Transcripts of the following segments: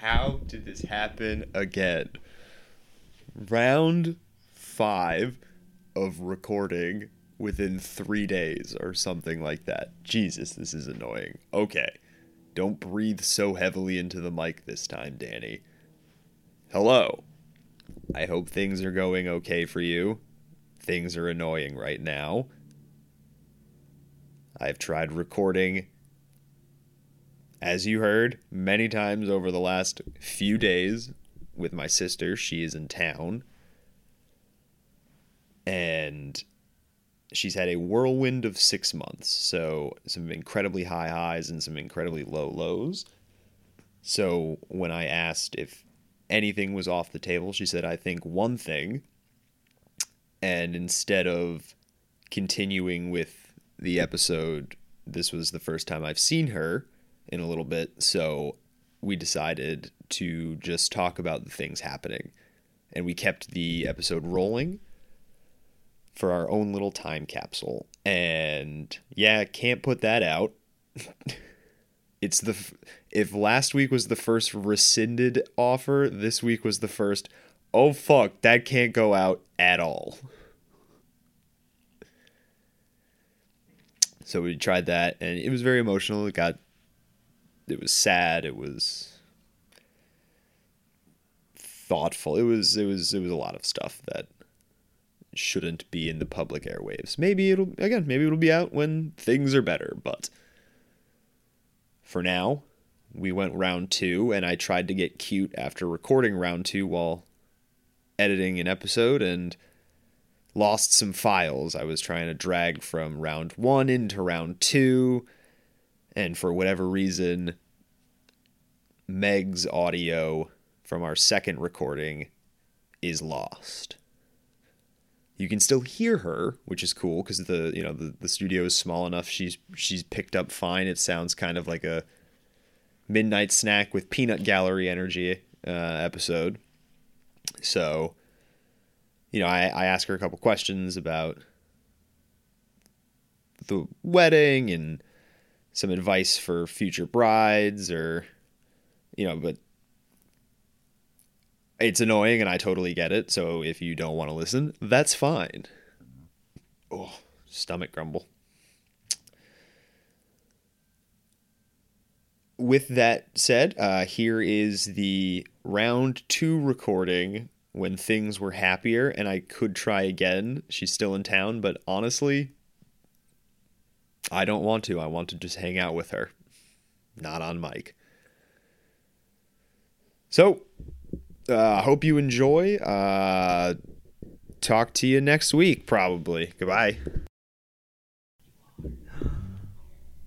How did this happen again? Round five of recording within three days or something like that. Jesus, this is annoying. Okay. Don't breathe so heavily into the mic this time, Danny. Hello. I hope things are going okay for you. Things are annoying right now. I've tried recording, as you heard, many times over the last few days with my sister. She is in town. And she's had a whirlwind of six months. So, some incredibly high highs and some incredibly low lows. So, when I asked if anything was off the table, she said, I think one thing. And instead of continuing with the episode, this was the first time I've seen her in a little bit. So, we decided to just talk about the things happening. And we kept the episode rolling for our own little time capsule. And yeah, can't put that out. it's the if last week was the first rescinded offer, this week was the first oh fuck, that can't go out at all. So we tried that and it was very emotional. It got it was sad, it was thoughtful. It was it was it was a lot of stuff that shouldn't be in the public airwaves. Maybe it'll again, maybe it'll be out when things are better, but for now, we went round 2 and I tried to get cute after recording round 2 while editing an episode and lost some files. I was trying to drag from round 1 into round 2 and for whatever reason Meg's audio from our second recording is lost you can still hear her, which is cool because the you know the, the studio is small enough. She's she's picked up fine. It sounds kind of like a midnight snack with peanut gallery energy uh, episode. So, you know, I, I ask her a couple questions about the wedding and some advice for future brides or you know, but it's annoying and I totally get it. So if you don't want to listen, that's fine. Oh, stomach grumble. With that said, uh, here is the round two recording when things were happier and I could try again. She's still in town, but honestly, I don't want to. I want to just hang out with her, not on mic. So, I uh, hope you enjoy. Uh, talk to you next week, probably. Goodbye.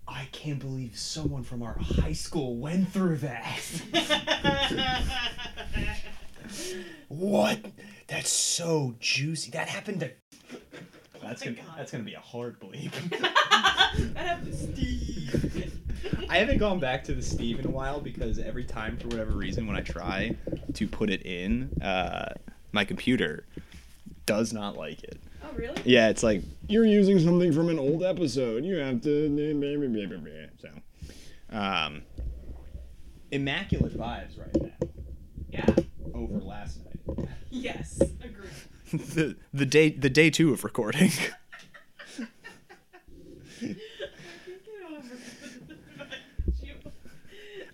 I can't believe someone from our high school went through that. what? That's so juicy. That happened to. That's gonna, that's gonna be a hard bleep. Steve. I haven't gone back to the Steve in a while because every time, for whatever reason, when I try to put it in, uh, my computer does not like it. Oh, really? Yeah, it's like you're using something from an old episode. You have to. So, um, immaculate vibes right now. Yeah. Over last night. Yes. Agreed. the the day the day two of recording.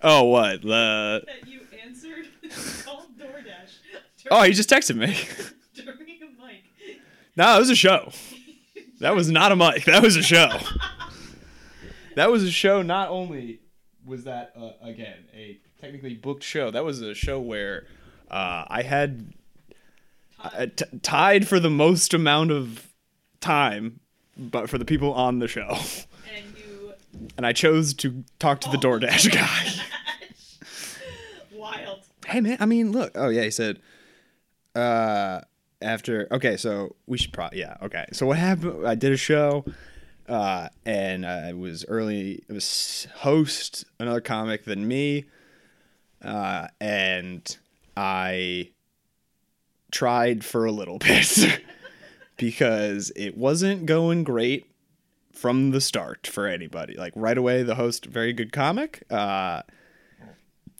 Oh, what? The. That you answered called DoorDash. Oh, he just texted me. During a mic. No, it was a show. That was not a mic. That was a show. that was a show. Not only was that uh, again a technically booked show, that was a show where uh, I had uh, t- tied for the most amount of time, but for the people on the show. And you. And I chose to talk to the DoorDash guy. Wild. hey man, I mean, look. Oh yeah, he said. Uh, after okay, so we should probably yeah okay. So what happened? I did a show, uh, and I was early. It was host another comic than me, uh, and I tried for a little bit because it wasn't going great from the start for anybody. Like right away, the host, very good comic. Uh,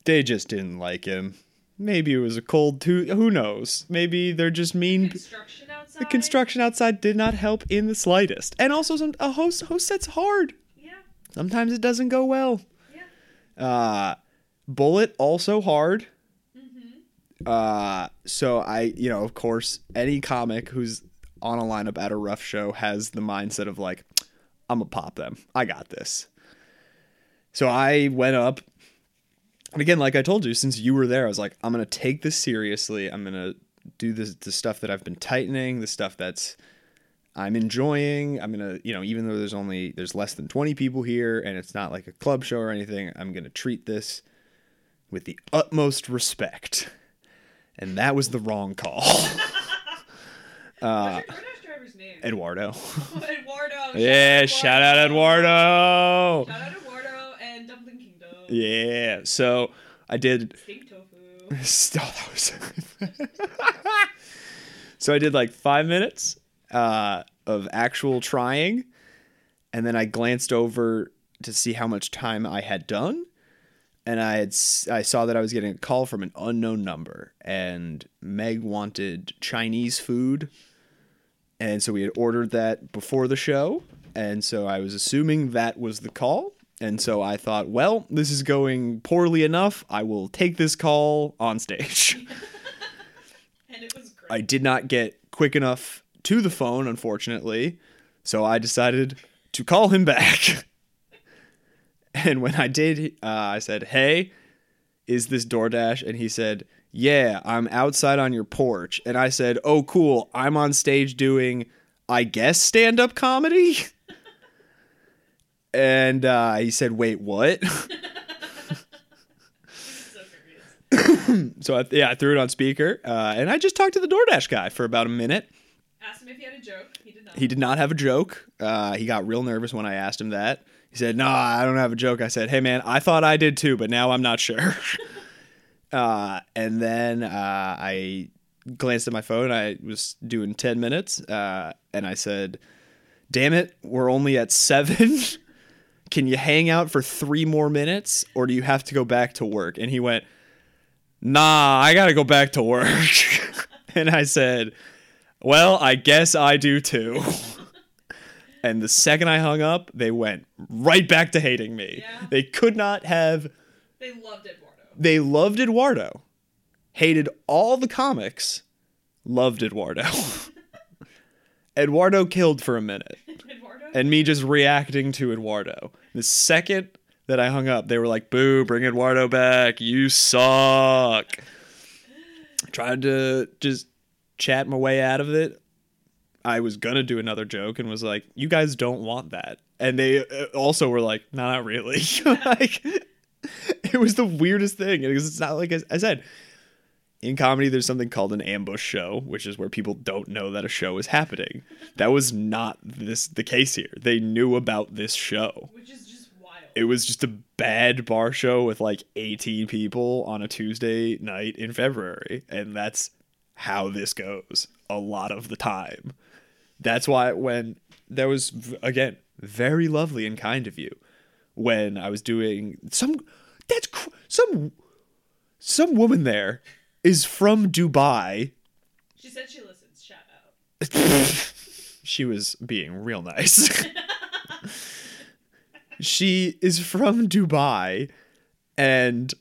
they just didn't like him. Maybe it was a cold too. Who knows? Maybe they're just mean. Construction outside. The construction outside did not help in the slightest. And also, some a host host set's hard. Yeah. Sometimes it doesn't go well. Yeah. Uh, bullet also hard. Uh, so I, you know, of course, any comic who's on a lineup at a rough show has the mindset of like, I'm gonna pop them. I got this. So I went up, and again, like I told you, since you were there, I was like, I'm gonna take this seriously. I'm gonna do this, the stuff that I've been tightening, the stuff that's I'm enjoying. I'm gonna, you know, even though there's only there's less than 20 people here, and it's not like a club show or anything, I'm gonna treat this with the utmost respect. And that was the wrong call. uh, What's your driver's name? Eduardo. Eduardo. Yeah, shout out Eduardo. Shout out Eduardo and Dumpling Kingdom. Yeah. So I did Steak tofu. Oh, that was so I did like five minutes uh, of actual trying, and then I glanced over to see how much time I had done, and I had I saw that I was getting a call from an unknown number, and Meg wanted Chinese food, and so we had ordered that before the show, and so I was assuming that was the call. And so I thought, well, this is going poorly enough. I will take this call on stage. And it was great. I did not get quick enough to the phone, unfortunately. So I decided to call him back. and when I did, uh, I said, Hey, is this DoorDash? And he said, Yeah, I'm outside on your porch. And I said, Oh, cool. I'm on stage doing, I guess, stand up comedy. and uh, he said, Wait, what? so so I, yeah, I threw it on speaker. Uh, and I just talked to the DoorDash guy for about a minute. Asked him if he had a joke. He did not. He did not have a joke. Uh, he got real nervous when I asked him that. He said, "No, I don't have a joke." I said, "Hey, man, I thought I did too, but now I'm not sure." uh, and then uh, I glanced at my phone. I was doing ten minutes, uh, and I said, "Damn it, we're only at seven. Can you hang out for three more minutes, or do you have to go back to work?" And he went, "Nah, I gotta go back to work." and I said. Well, I guess I do too. And the second I hung up, they went right back to hating me. Yeah. They could not have. They loved Eduardo. They loved Eduardo, hated all the comics, loved Eduardo. Eduardo killed for a minute, Eduardo. and me just reacting to Eduardo. The second that I hung up, they were like, "Boo! Bring Eduardo back! You suck." Tried to just chat my way out of it. I was gonna do another joke and was like, "You guys don't want that," and they uh, also were like, "No, not really." like, it was the weirdest thing because it's not like I, I said. In comedy, there's something called an ambush show, which is where people don't know that a show is happening. That was not this the case here. They knew about this show. which is just wild. It was just a bad bar show with like 18 people on a Tuesday night in February, and that's how this goes a lot of the time. That's why when that was again very lovely and kind of you when I was doing some that's cr- some some woman there is from Dubai. she said she listens. Shout out. she was being real nice. she is from Dubai and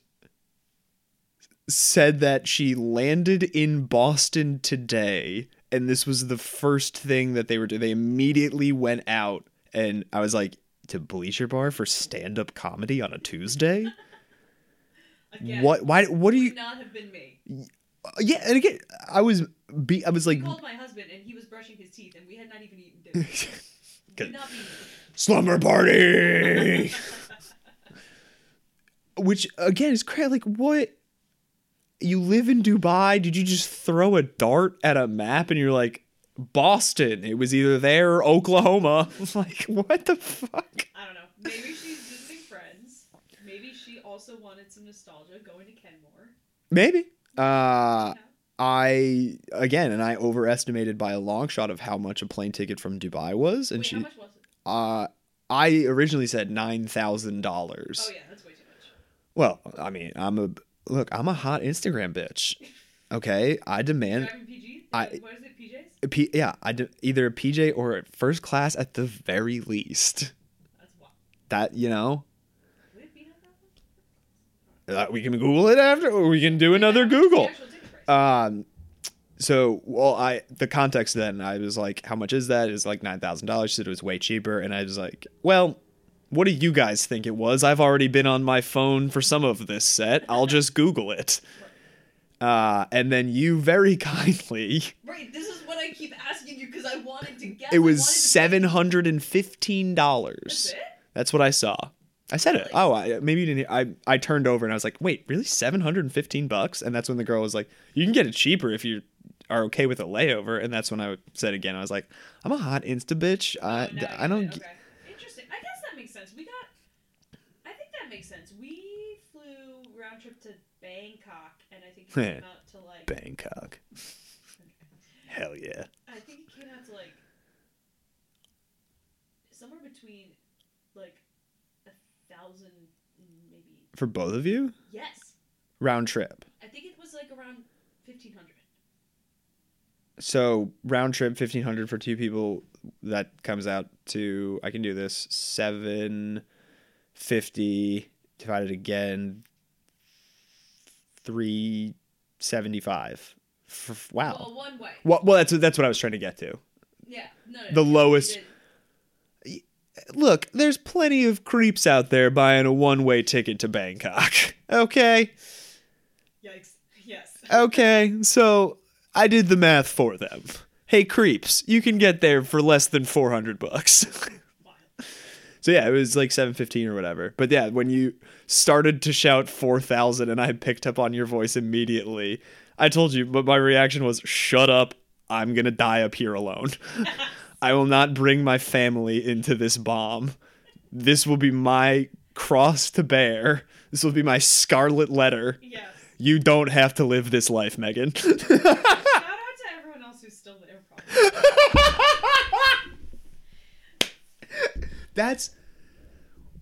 said that she landed in Boston today and this was the first thing that they were doing. They immediately went out and I was like to Bleacher Bar for stand-up comedy on a Tuesday? Again, What why what do you not have been me. Yeah, and again I was be I was like I called my husband and he was brushing his teeth and we had not even eaten dinner. Not be slumber party. Which again is crazy. Like, what? You live in Dubai? Did you just throw a dart at a map and you're like, Boston? It was either there or Oklahoma. like, what the fuck? I don't know. Maybe she's visiting friends. Maybe she also wanted some nostalgia going to Kenmore. Maybe. Uh? I again, and I overestimated by a long shot of how much a plane ticket from Dubai was, and Wait, she, how much was it? uh, I originally said nine thousand dollars. Oh yeah, that's way too much. Well, I mean, I'm a look. I'm a hot Instagram bitch. Okay, I demand. PG? I- what is it, PJs? P, yeah, I de- either a PJ or first class at the very least. That's wild. That you know, Would it be that uh, we can Google it after, or we can do another Google. actual ticket price? Um, so well, I the context then I was like, how much is that? It's like nine thousand dollars. Said it was way cheaper, and I was like, well, what do you guys think it was? I've already been on my phone for some of this set. I'll just Google it. Uh, and then you very kindly, right, this is what I keep asking you because I wanted to guess. it was seven hundred and fifteen That's dollars. That's what I saw. I said it. Oh, I, maybe you didn't. I I turned over and I was like, "Wait, really? Seven hundred and fifteen bucks?" And that's when the girl was like, "You can get it cheaper if you are okay with a layover." And that's when I said again, I was like, "I'm a hot insta bitch. I Oh, I don't." Okay. Interesting. I guess that makes sense. We got. I think that makes sense. We flew round trip to Bangkok, and I think it came out to like. Bangkok. Hell yeah. I think it came out to like somewhere between like a thousand, maybe. For both of you, Yes, round trip. I think it was like around fifteen hundred. So round trip fifteen hundred for two people. That comes out to I can do this seven fifty divided again three seventy five. Wow. Well, one way. Well, well, that's that's what I was trying to get to. Yeah. No. no The you lowest- Look, there's plenty of creeps out there buying a one way ticket to Bangkok. Okay, Yikes. Yes. okay. So I did the math for them. Hey, creeps, you can get there for less than four hundred bucks. So yeah, it was like seven fifteen or whatever. But yeah, when you started to shout four thousand, and I picked up on your voice immediately, I told you. But my reaction was, "Shut up! I'm gonna die up here alone. I will not bring my family into this bomb. This will be my cross to bear. This will be my scarlet letter. Yes. You don't have to live this life, Megan." Shout out to everyone else who's still there. Probably. That's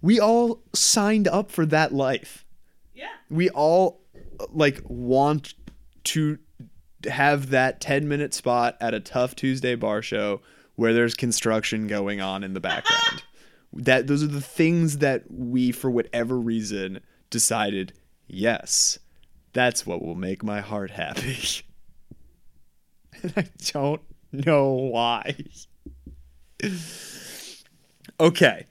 we all signed up for that life. Yeah. we all like want to have that 10 minute spot at a tough Tuesday bar show where there's construction going on in the background. that those are the things that we for whatever reason decided, yes, that's what will make my heart happy. and I don't know why. okay.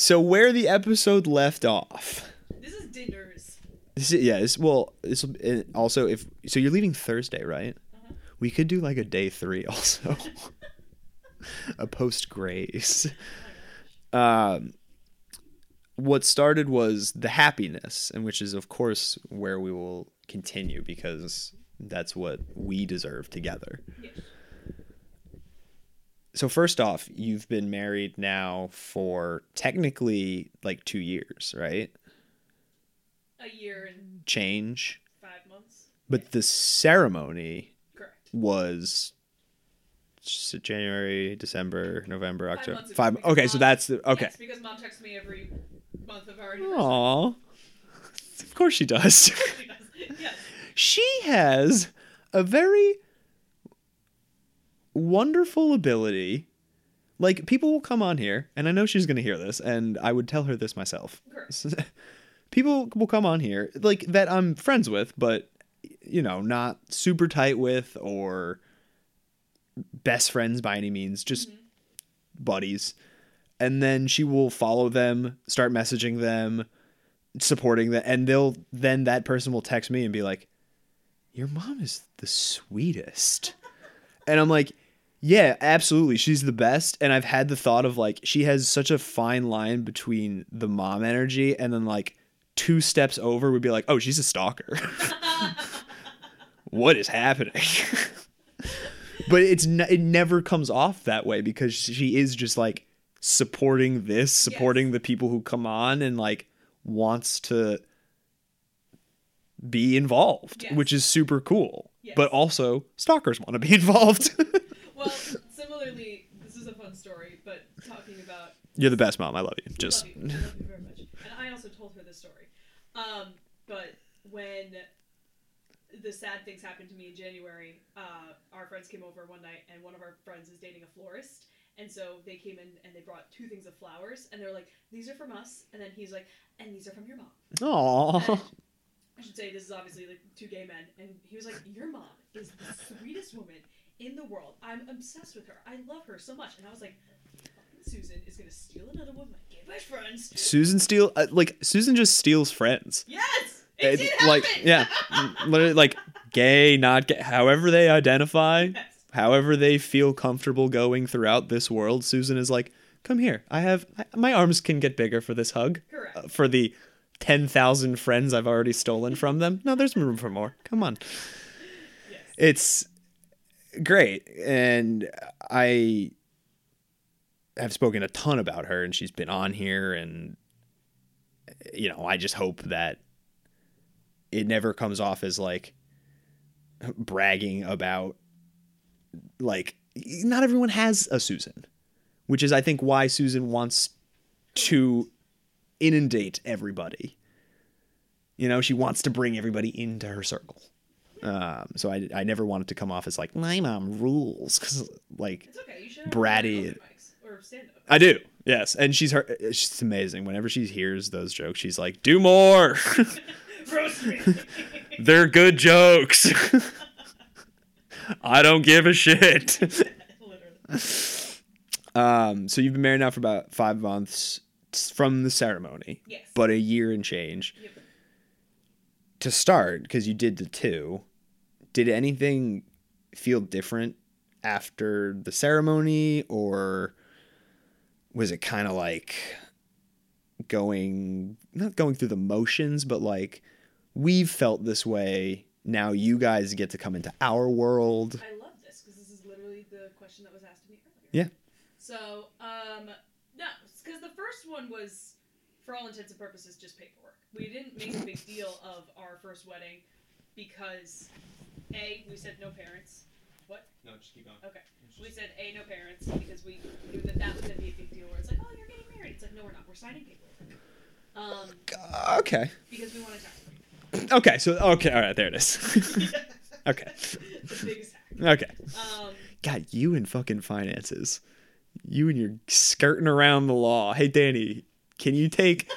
So where the episode left off. This is dinners. This is, yeah, this, well, this will also if so you're leaving Thursday, right? Uh-huh. We could do like a day 3 also. a post grace. Um what started was the happiness, and which is of course where we will continue because that's what we deserve together. Yes. So first off, you've been married now for technically like 2 years, right? A year and Change. five months. But the ceremony Correct. was January, December, November, Five October. Five. because Okay, so that's the okay. Yes, because mom texts me every month of our anniversary. Aw, of course she does. She does. yes. she has a very wonderful ability. Like people will come on here, and I know she's going to hear this, and I would tell her this myself. People will come on here like that I'm friends with, but you know, not super tight with or best friends by any means, just mm-hmm. buddies. And then she will follow them, start messaging them, supporting them, and they'll then that person will text me and be like, "Your mom is the sweetest." and I'm like, "Yeah, absolutely. She's the best." And I've had the thought of like she has such a fine line between the mom energy and then like two steps over would be like, "Oh, she's a stalker." what is happening? but it's n- it never comes off that way because she is just like supporting this, supporting the people who come on and like wants to be involved, Yes. which is super cool. Yes. But also stalkers want to be involved. Well, similarly, this is a fun story, but talking about You're the best mom. I love you. Just love you, love you very much. And I also told her this story. Um, but when the sad things happened to me in January, uh, our friends came over one night, and one of our friends is dating a florist. And so they came in and they brought two things of flowers, and they're like, "These are from us," and then he's like, "And these are from your mom." Aww. And I should say this is obviously like two gay men, and he was like, "Your mom is the sweetest woman in the world. I'm obsessed with her. I love her so much." And I was like, "Susan is gonna steal another one of my gay best friends." Susan steal uh, like Susan just steals friends. Yes, it, It- like yeah, literally like gay, not gay, however they identify, Yes. however they feel comfortable going throughout this world. Susan is like, "Come here. I have I, my arms can get bigger for this hug." Correct. Uh, for the 10,000 friends I've already stolen from them. No, there's room for more. Come on. yes. It's great. And I have spoken a ton about her and she's been on here and you know, I just hope that it never comes off as like bragging about like not everyone has a Susan, which is I think why Susan wants to inundate everybody. You know, she wants to bring everybody into her circle. Um, so I, I never wanted to come off as like my mom rules because like It's okay. You should Bratty. I do yes, and she's her she's amazing. Whenever she hears those jokes, she's like, "Do more. They're good jokes. I don't give a shit." Literally. um, so you've been married now for about five months from the ceremony, Yes. but a year and change. Yep. to start because you did the two did anything feel different after the ceremony or was it kind of like going not going through the motions but like we've felt this way now you guys get to come into our world I love this because this is literally the question that was asked of me earlier. Yeah. So, um, no, because the first one was, for all intents and purposes, just paperwork. We didn't make a big deal of our first wedding because, A, we said no parents. What? no just keep going Okay. We said, A, no parents because we knew that that was going to be a big deal where it's like, oh, you're getting married. It's like, no, we're not. We're signing paperwork. Um, okay because we want to tax okay so okay all right there it is okay the biggest hack. okay Um, God, you and fucking finances. You and your skirting around the law. Hey Danny, can you take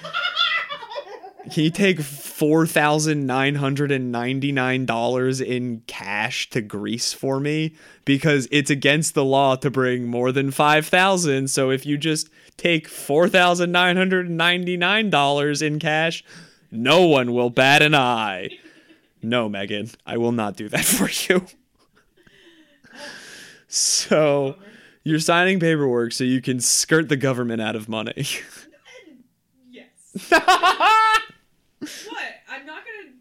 can you take four thousand nine hundred and ninety nine dollars in cash to Greece for me? Because it's against the law to bring more than five thousand. So if you just take four thousand nine hundred and ninety nine dollars in cash, no one will bat an eye. No, Megan, I will not do that for you. So you're signing paperwork so you can skirt the government out of money. yes. what? I'm not gonna.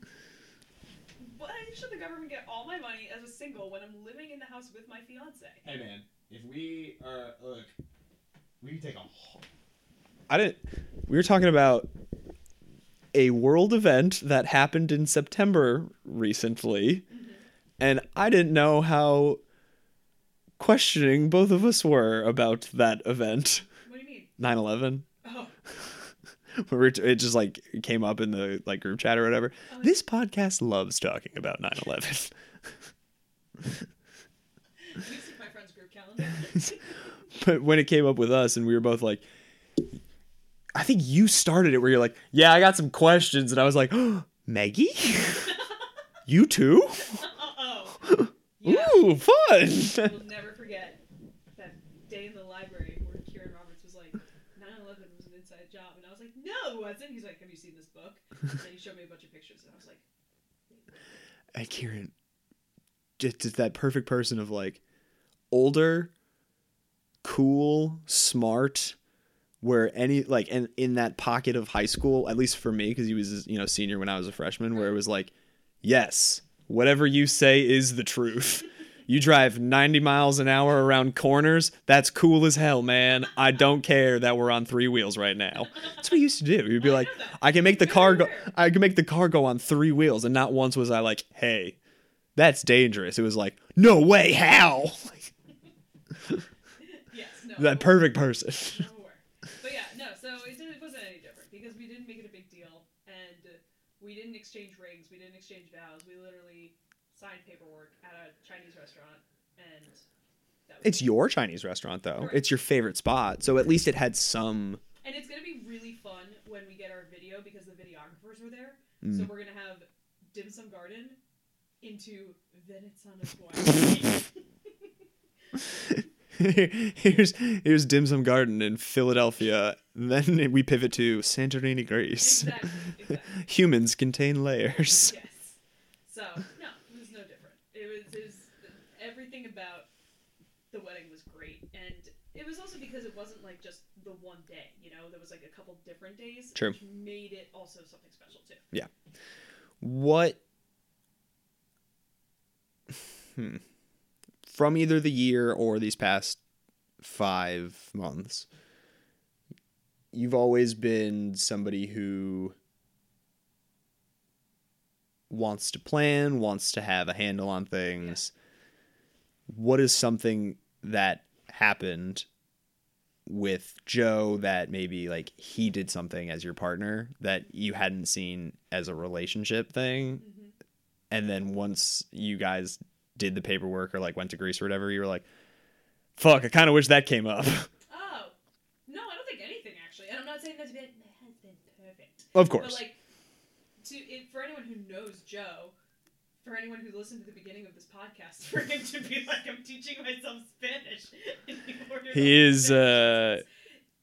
Why should the government get all my money as a single when I'm living in the house with my fiance? Hey man, if we are look, we can take a. I didn't. We were talking about a world event that happened in September recently, mm-hmm. and I didn't know how questioning both of us were about that event. What do you mean? 9 11. we were it just like came up in the like group chat or whatever. Oh, this podcast loves talking about 9/11. but when it came up with us and we were both like I think you started it where you're like, "Yeah, I got some questions." And I was like, oh, "Maggie? you too?" Yeah. Ooh, fun. We'll never forget that day in the no, it wasn't. He's like, have you seen this book? And he showed me a bunch of pictures. And I was like, and kieran just, just that perfect person of like older cool smart where any like and in that pocket of high school at least for me because he was you know senior when i was a freshman where it was like yes whatever you say is the truth you drive 90 miles an hour around corners that's cool as hell man i don't care that we're on three wheels right now that's what he used to do he'd be like i can make the car go i can make the car go on three wheels and not once was i like hey that's dangerous it was like no way how yes, no. that perfect person. But yeah, no. So it, it wasn't any different because we didn't make it a big deal, and We didn't exchange rings. We didn't exchange vows. We literally signed paperwork Chinese restaurant, and that It's your Chinese restaurant though. Correct. It's your favorite spot, so at least it had some. And it's gonna be really fun when we get our video because the videographers were there. Mm. So we're gonna have dim sum garden into Venetsanos Wine. here's here's Dim Sum Garden in Philadelphia. Then we pivot to Santorini, Greece. exactly. Exactly. Humans contain layers. Yes. So no, it was no different. It was, it was everything about the wedding was great, and it was also because it wasn't like just the one day. You know, there was like a couple different days, True. which made it also something special too. Yeah. What hmm. from either the year or these past five months, you've always been somebody who wants to plan, wants to have a handle on things. What is something that happened with Joe that maybe like he did something as your partner that you hadn't seen as a relationship thing? Hmm and then once you guys did the paperwork or like went to Greece or whatever you were like fuck I kind of wish that came up. Oh. No, I don't think anything actually, and I'm not saying that's been has been perfect. of But course like, to it, for anyone who knows Joe, for anyone who listened to the beginning of this podcast, for him to be like, "I'm teaching myself Spanish," he is uh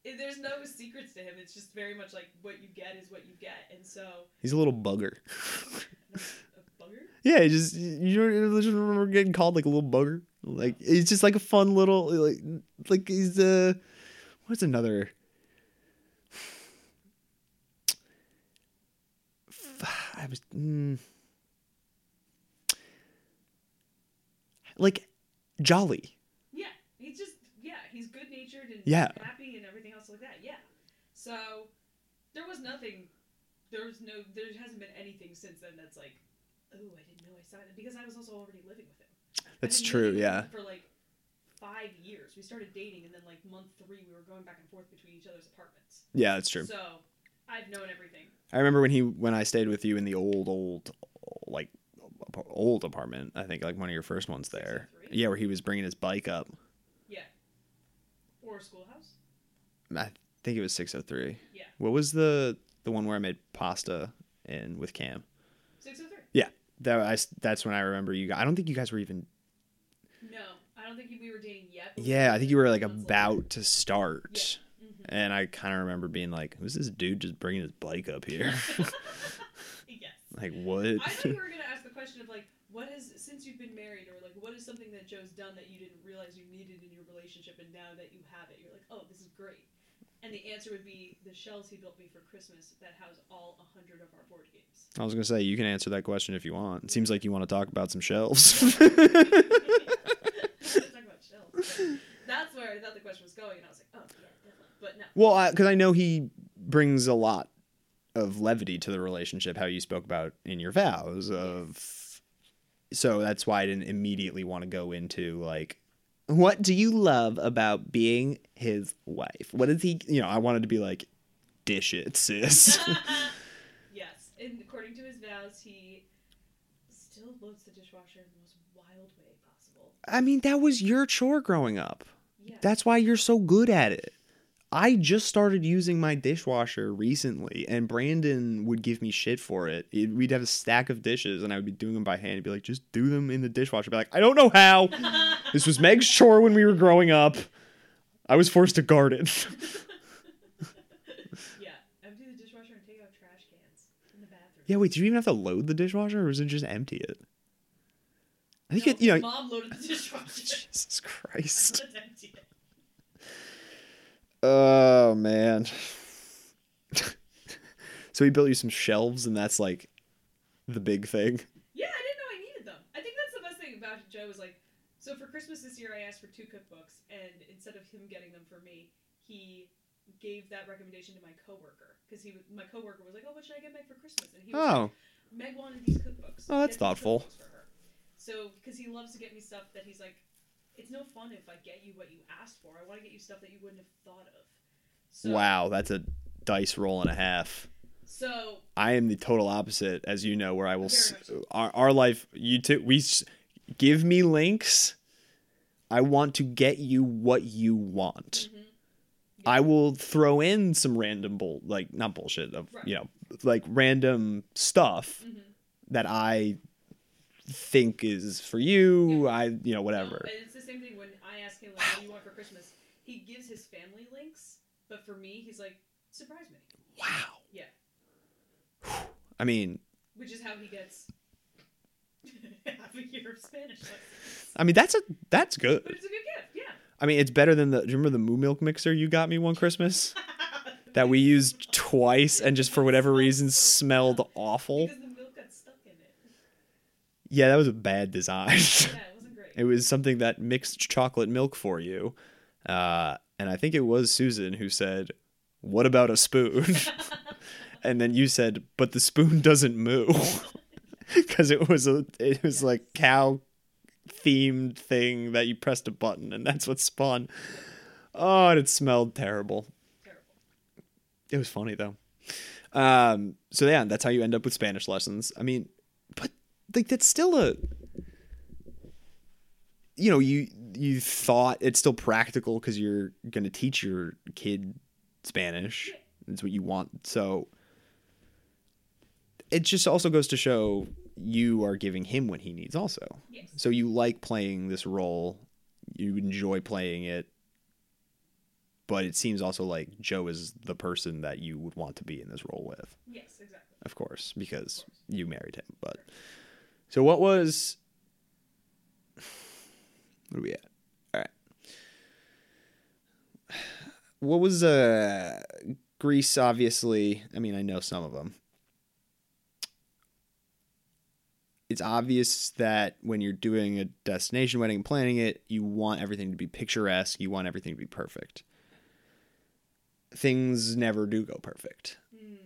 there's no secrets to him. It's just very much like what you get is what you get, and so he's a little bugger. A bugger. yeah just you don't- just remember getting called like a little bugger? Like it's just like a fun little like like he's uh what's another? I was mm, like jolly. Yeah, he's just yeah, he's good natured and Yeah. happy and everything else like that. Yeah. So there was nothing. There was no. There hasn't been anything since then that's like, oh, I didn't know I signed it because I was also already living with him. That's true. Yeah. For like five years, we started dating, and then like month three, we were going back and forth between each other's apartments. Yeah, that's true. So I've known everything. I remember when he when I stayed with you in the old old like old apartment. I think like one of your first ones there. Yeah, where he was bringing his bike up. Yeah. Or schoolhouse. I think it was 603. Yeah. What was the the one where I made pasta in with Cam? Six oh three. Yeah, That I, that's when I remember you. guys. I don't think you guys were even. No, I don't think we were dating yet. we Yeah, I think you were like months later. about to start. Mhm. And I kind of remember being like, "Who's this dude just bringing his bike up here? yes. like what?" I thought you were gonna ask question of like, what has since you've been married, or like, what is something that Joe's done that you didn't realize you needed in your relationship, and now that you have it, you're like, oh, this is great. And the answer would be the shelves he built me for Christmas that house all a hundred of our board games. I was gonna say you can answer that question if you want. It seems like you want to talk about some shelves. Talk about shelves. That's where I thought the question was going, and I was like, oh yeah, definitely. But no. well, because I know he brings a lot of levity to the relationship. How you spoke about in your vows of, so that's why I didn't immediately want to go into like, what do you love about being his wife? What is he? You know, I wanted to be like, dish it, sis. yes, and according to his vows, he still loads the dishwasher in the most wild way possible. I mean, that was your chore growing up. Yeah. That's why you're so good at it. I just started using my dishwasher recently, and Brandon would give me shit for it. It- We'd have a stack of dishes, and I would be doing them by hand. He'd be like, "Just do them in the dishwasher." I'd be like, "I don't know how. this was Meg's chore when we were growing up. I was forced to guard it." yeah, empty the dishwasher and take out trash cans in the bathroom. yeah, wait. Did you even have to load the dishwasher, or was it just empty it? I think No, it. You know. mom loaded the dishwasher. Jesus Christ. Let's empty it. Oh man. so he built you some shelves, and that's like the big thing. Yeah, I didn't know I needed them. I think that's the best thing about Joe is like, so for Christmas this year, I asked for two cookbooks, and instead of him getting them for me, he gave that recommendation to my coworker because he was my coworker was like, "Oh, what should I get Meg for Christmas?" And he was like, Oh, Meg wanted these cookbooks. Oh, that's thoughtful. cookbooks For her. So, because he loves to get me stuff that he's like, it's no fun if I get you what you asked for. I want to get you stuff that you wouldn't have thought of. So, wow, that's a dice roll and a half. So I am the total opposite, as you know, where I will s- our our life. You two, we s- give me links. I want to get you what you want. Mm-hmm. I will throw in some random bull, like not bullshit of Right. you know, like random stuff Mhm. that I think is for you. Yeah. I you know whatever. and it's the same thing when I ask him like, "What do you want for Christmas?" He gives his family links, but for me, he's like, "Surprise me," Wow. Yeah. I mean, which is how he gets half a year of Spanish lessons. I mean that's a that's But good. it's a good gift, yeah. I mean, it's better than the. Do you remember the moo milk mixer you got me one Christmas? that we used twice and just for whatever reason smelled awful. because the milk got stuck in it. Yeah, that was a bad design. Yeah, it wasn't great. it was something that mixed chocolate milk for you. Uh, and I think it was Susan who said, What about a spoon? and then you said, But the spoon doesn't moo. Because it was a it was like cow themed thing that you pressed a button and that's what spun. Oh, and it smelled terrible. Terrible. It was funny though. Um, so yeah, that's how you end up with Spanish lessons. I mean, like that's still a you know, you you thought it's still practical because you're going to teach your kid Spanish. That's what you want. So it just also goes to show you are giving him what he needs also. Yes. So you like playing this role, you enjoy playing it, but it seems also like Joe is the person that you would want to be in this role with, Yes, exactly. of course, because you married him. But so what was what are we at? All right. What was uh Greece obviously, I mean I know some of them. It's obvious that when you're doing a destination wedding and planning it, you want everything to be picturesque, you want everything to be perfect. Things never do go perfect, Mm,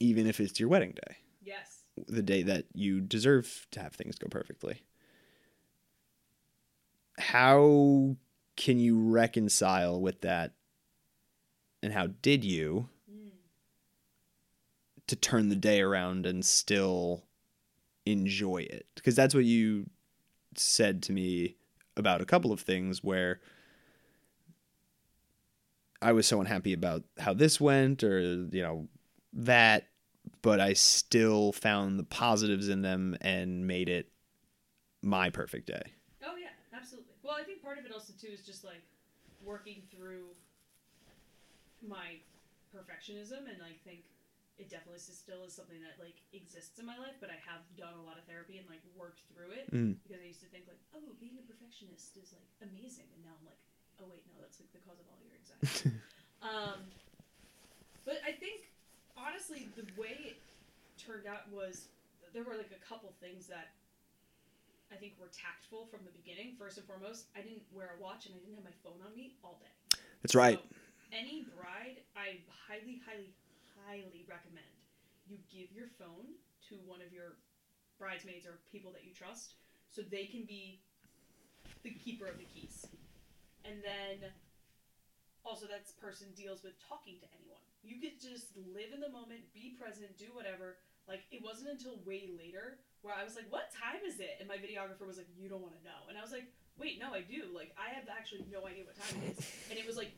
even if it's your wedding day yes. The day that you deserve to have things go perfectly. How can you reconcile with that? And how did you to turn the day around and still enjoy it? Because that's what you said to me about a couple of things where I was so unhappy about how this went or, you know, that, but I still found the positives in them and made it my perfect day. Oh yeah, absolutely. Well, I think part of it also too is just like working through my perfectionism and like think it definitely still is something that like exists in my life, but I have done a lot of therapy and like worked through it Mm. because I used to think like, oh, being a perfectionist is like amazing, and now I'm like, oh wait, no, that's like the cause of all your anxiety. um, but I think honestly, the way it turned out was there were like a couple things that I think were tactful from the beginning. First and foremost, I didn't wear a watch and I didn't have my phone on me all day. That's right. So, any bride, I highly, highly, highly recommend you give your phone to one of your bridesmaids or people that you trust so they can be the keeper of the keys. And then also that person deals with talking to anyone. You could just live in the moment, be present, do whatever. Like it wasn't until way later where I was like, "What time is it?" And my videographer was like, "You don't want to know." And I was like, "Wait, no, I do. Like I have actually no idea what time it is." And it was like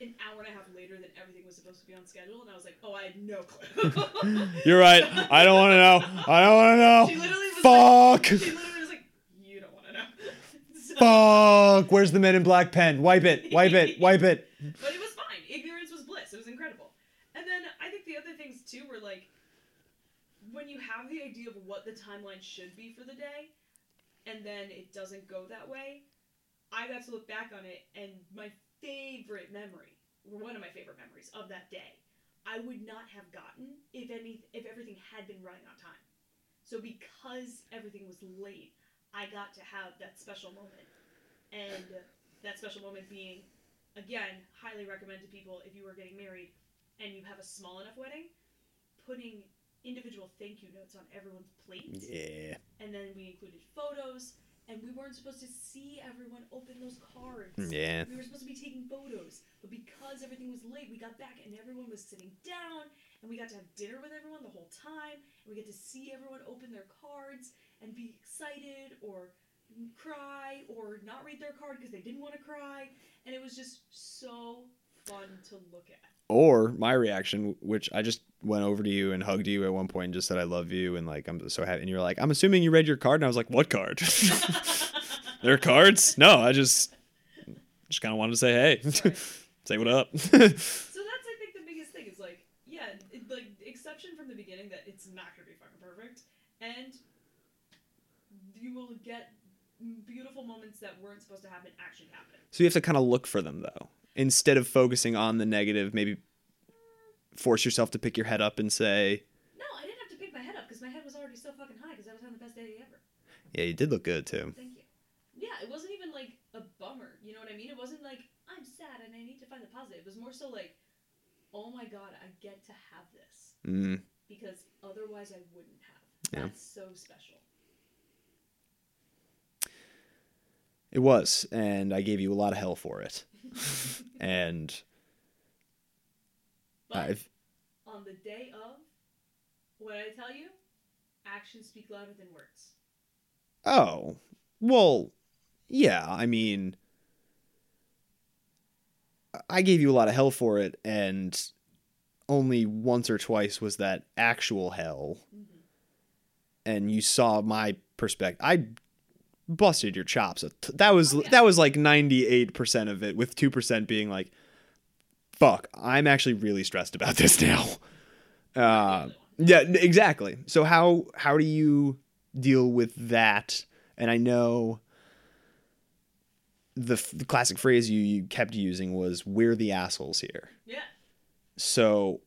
an hour and a half later than everything was supposed to be on schedule, and I was like, "Oh, I had no clue." You're right. I don't want to know. I don't want to know. She literally was Fuck. like, she literally was like, "You don't want to know." So- Fuck. Where's the men in black pen? Wipe it. Wipe it. Wipe it. But it was fine. Ignorance was bliss. It was incredible. And then I think the other things too were like when you have the idea of what the timeline should be for the day, and then it doesn't go that way. I got to look back on it, and my favorite memory, or one of my favorite memories of that day, I would not have gotten if any if everything had been running on time. So because everything was late, I got to have that special moment, and that special moment being again, highly recommend to people if you are getting married and you have a small enough wedding, putting individual thank you notes on everyone's plate. Yeah. And then we included photos, and we weren't supposed to see everyone open those cards. Yeah. We were supposed to be taking photos, but because everything was late, we got back and everyone was sitting down and we got to have dinner with everyone the whole time, and we get to see everyone open their cards and be excited or cry or not read their card because they didn't want to cry, and it was just so fun to look at. Or my reaction, which I just went over to you and hugged you at one point and just said I love you and like I'm so happy. And you're like, I'm assuming you read your card, and I was like, what card? there are cards? No, I just just kind of wanted to say hey, Right. say what up. So that's I think the biggest thing is like yeah, it, like exception from the beginning that it's not gonna be fucking perfect, and you will get beautiful moments that weren't supposed to happen actually happen. so you have to kind of look for them though, instead of focusing on the negative. Maybe force yourself to pick your head up and say, No, I didn't have to pick my head up because my head was already so fucking high because I was having the best day ever. yeah, you did look good too. Thank you. Yeah, it wasn't even like a bummer. You know what I mean? It wasn't like I'm sad and I need to find the positive. It was more so like, oh my god, I get to have this Mm. because otherwise I wouldn't have. Yeah. That's so special. It was, and I gave you a lot of hell for it. And But I've on the day of, what I tell you? Actions speak louder than words. oh well, yeah. I mean, I gave you a lot of hell for it, and only once or twice was that actual hell. Mm-hmm. And you saw my perspective. I busted your chops. That was Oh, yeah. that was like ninety eight percent of it, with two percent being like, "Fuck, I'm actually really stressed about this now." Uh, yeah, exactly. So how how do you deal with that? And I know the, f- the classic phrase you, you kept using was "We're the assholes here." Yeah. So,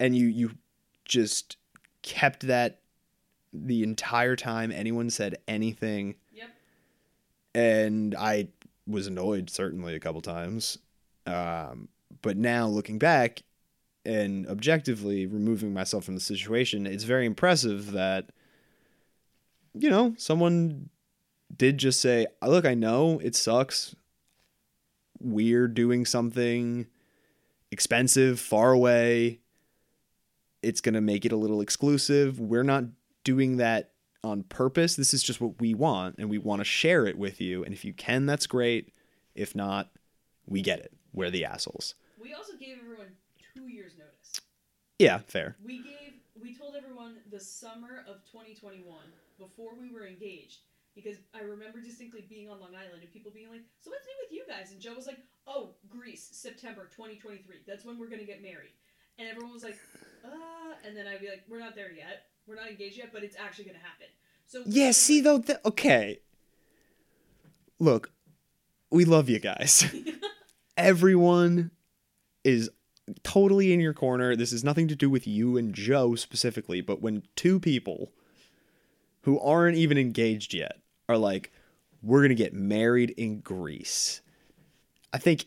and you you just kept that the entire time anyone said anything, Yep. and I was annoyed certainly a couple times. Um, but now looking back and objectively removing myself from the situation, it's very impressive that you know someone did just say, "Look, I know it sucks. We're doing something." expensive, far away. It's going to make it a little exclusive. We're not doing that on purpose. This is just what we want, and we want to share it with you. And if you can, that's great. If not, we get it. We're the assholes. We also gave everyone two years notice. Yeah, fair. We gave we told everyone the summer of 2021 before we were engaged because I remember distinctly being on Long Island and people being like, "So what's new with you guys?" And Joe was like, "Oh, Greece, September 2023. That's when we're gonna get married." And everyone was like, "Uh," and then I'd be like, "We're not there yet. We're not engaged yet, but it's actually gonna happen." So Yeah, see, though, th- okay. Look, we love you guys. Everyone is totally in your corner. This has nothing to do with you and Joe specifically, but when two people who aren't even engaged yet are like, we're going to get married in Greece, I think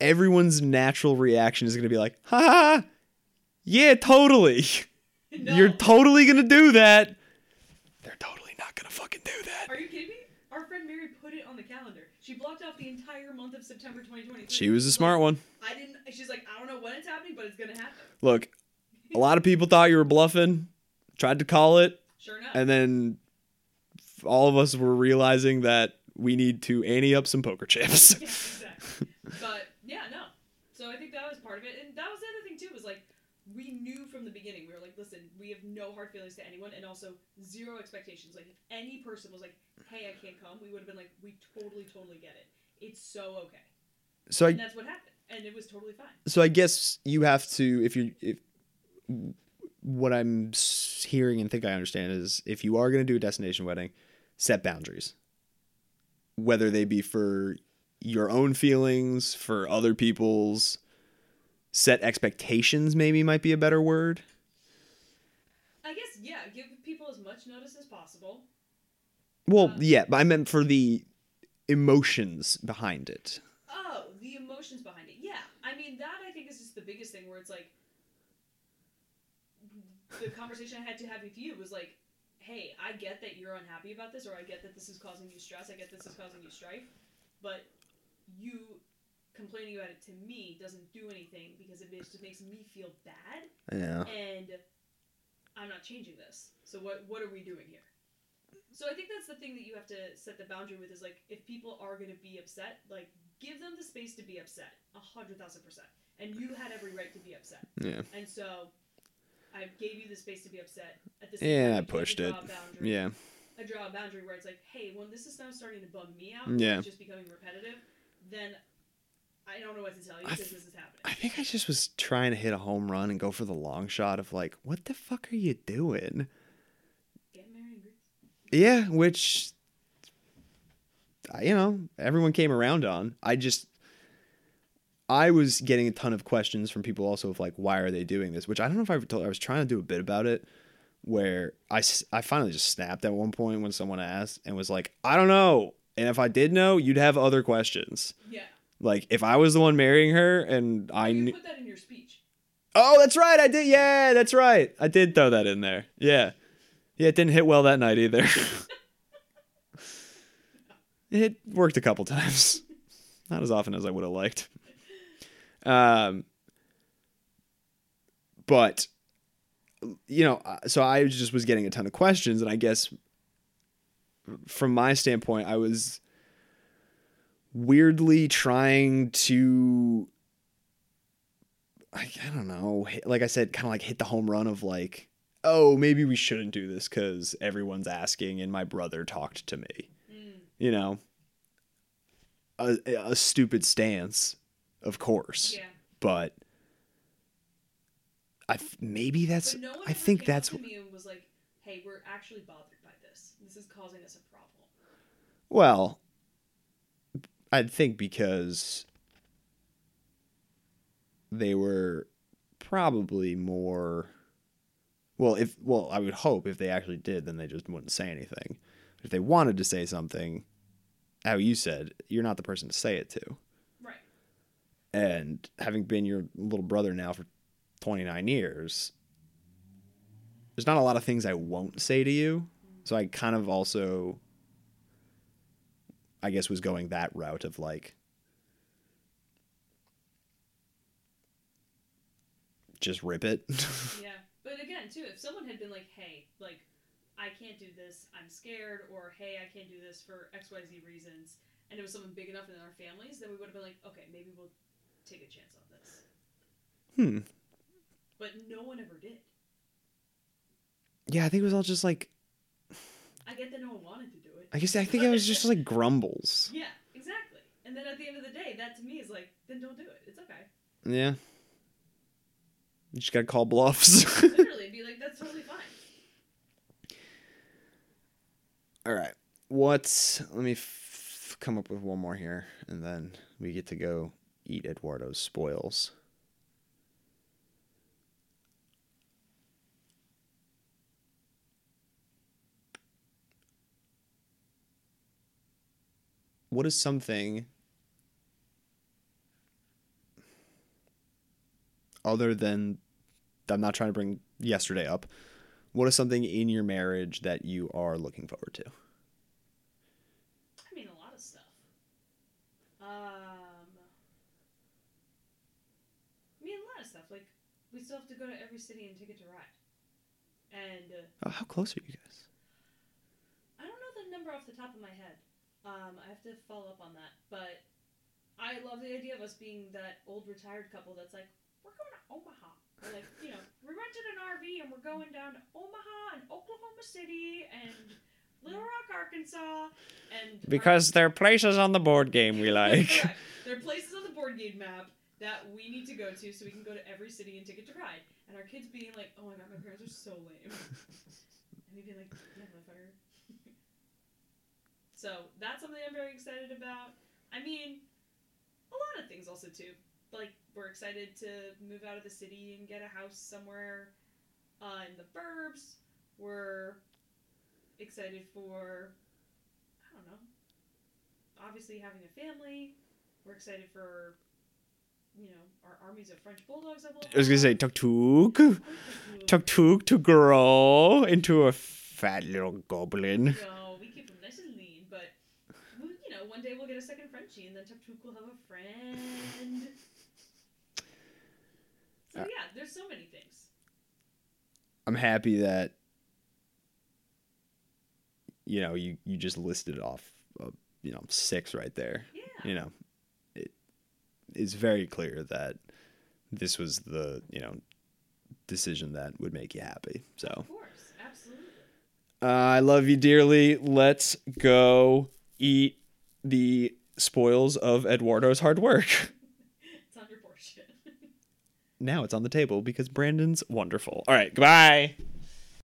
everyone's natural reaction is going to be like, ha, ha, yeah, totally. No. You're totally going to do that. They're totally not going to fucking do that. Are you kidding me? Our friend Mary put it on the calendar. She blocked off the entire month of September 2023. She was a smart one. I didn't. She's like, I don't know when it's happening, but it's gonna happen. Look, a lot of people thought you were bluffing, tried to call it, Sure enough. and then all of us were realizing that we need to ante up some poker chips. yeah, exactly. But yeah, no. So I think that was part of it, and that was the other thing too. Was like we knew from the beginning. We were like, listen, we have no hard feelings to anyone, and also zero expectations. Like if any person was like, hey, I can't come, we would have been like, we totally, totally get it. It's so okay, so and I that's what happened, and it was totally fine. so I guess you have to if you if what I'm hearing and think I understand is if you are going to do a destination wedding, set boundaries. Whether they be for your own feelings, for other people's set expectations maybe might be a better word. I guess yeah, give people as much notice as possible. Well, Uh, yeah, but I meant for the emotions behind it. Oh, the emotions behind it. Yeah. I mean, that I think is just the biggest thing where it's like the conversation I had to have with you was like, hey, I get that you're unhappy about this, or I get that this is causing you stress, I get this is causing you strife, but you complaining about it to me doesn't do anything because it just makes me feel bad, Yeah. and I'm not changing this. So what what are we doing here? So I think that's the thing that you have to set the boundary with is like if people are going to be upset, like give them the space to be upset, a hundred thousand percent, and you had every right to be upset, Yeah. and so I gave you the space to be upset. At the same Yeah, time, I you have to pushed it. Yeah. I draw a boundary where it's like, hey, when this is now starting to bum me out, Yeah. it's just becoming repetitive, then I don't know what to tell you because this is happening. I think I just was trying to hit a home run and go for the long shot of like, what the fuck are you doing? Get married. Yeah, which you know, everyone came around on. I just I was getting a ton of questions from people also of like why are they doing this, which I don't know if I ever told I was trying to do a bit about it where I, I finally just snapped at one point when someone asked and was like, "I don't know." And if I did know, you'd have other questions. Yeah. Like if I was the one marrying her and I knew put that in your speech. Oh, that's right. I did. Yeah, that's right. I did throw that in there. Yeah. Yeah, it didn't hit well that night either. it worked a couple times. Not as often as I would have liked. Um but you know, uh, so I just was getting a ton of questions and I guess from my standpoint I was weirdly trying to I, I don't know. hit- Like I said, kind of like hit the home run of like, oh, maybe we shouldn't do this because everyone's asking, and my brother talked to me. Mm. You know, a, a stupid stance, of course, Yeah. but I th- maybe that's, no I think that's. up me and was like, "Hey, we're actually bothered this. This is causing us a problem." Well, I'd think because they were probably more. Well, if well, I would hope if they actually did, then they just wouldn't say anything. If they wanted to say something, how you said, you're not the person to say it to. Right. And having been your little brother now for 29 years, there's not a lot of things I won't say to you. So I kind of also, I guess, was going that route of like, just rip it. Yeah. But again, too, if someone had been like, "Hey, like, I can't do this. I'm scared," or "Hey, I can't do this for X, Y, Z reasons," and it was someone big enough in our families, then we would have been like, "Okay, maybe we'll take a chance on this." hmm. But no one ever did. Yeah, I think it was all just like, I get that no one wanted to do it. I guess I think it was just like grumbles. Yeah, exactly. And then at the end of the day, that to me is like, then don't do it. It's okay. Yeah. You just gotta call bluffs. Literally, be like, that's totally fine. All right. What's let me f- come up with one more here, and then we get to go eat Eduardo's spoils. What is something other than I'm not trying to bring yesterday up. What is something in your marriage that you are looking forward to? I mean, a lot of stuff. Um, I mean, a lot of stuff. Like, we still have to go to every city and Ticket to Ride. And uh, Oh, how close are you guys? I don't know the number off the top of my head. Um, I have to follow up on that. But I love the idea of us being that old retired couple that's like, we're going to Omaha. Or like, you know, we rented an RV and we're going down to Omaha and Oklahoma City and Little Rock, Arkansas. And Because there are places on the board game we like. There are places on the board game map that we need to go to so we can go to every city and Ticket to Ride. And our kids being like, oh my god, my parents are so lame. and we'd be like, yeah, motherfucker. so that's something I'm very excited about. I mean, a lot of things also too. Like we're excited to move out of the city and get a house somewhere uh, in the burbs. We're excited for I don't know. Obviously having a family. We're excited for you know our armies of French bulldogs. I was gonna say tuk tuk, tuk tuk to grow into a fat little goblin. No, we keep them nice and lean, but we- you know, one day we'll get a second Frenchie, and then Tuptuk will have a friend. So Uh, yeah, there's so many things. I'm happy that you know you you just listed off uh, you know six right there. Yeah. You know, it is very clear that this was the you know decision that would make you happy. So Of course, absolutely. uh, I love you dearly. Let's go eat the spoils of Eduardo's hard work. It's on your portion. now it's on the table because Brandon's wonderful. All right, goodbye.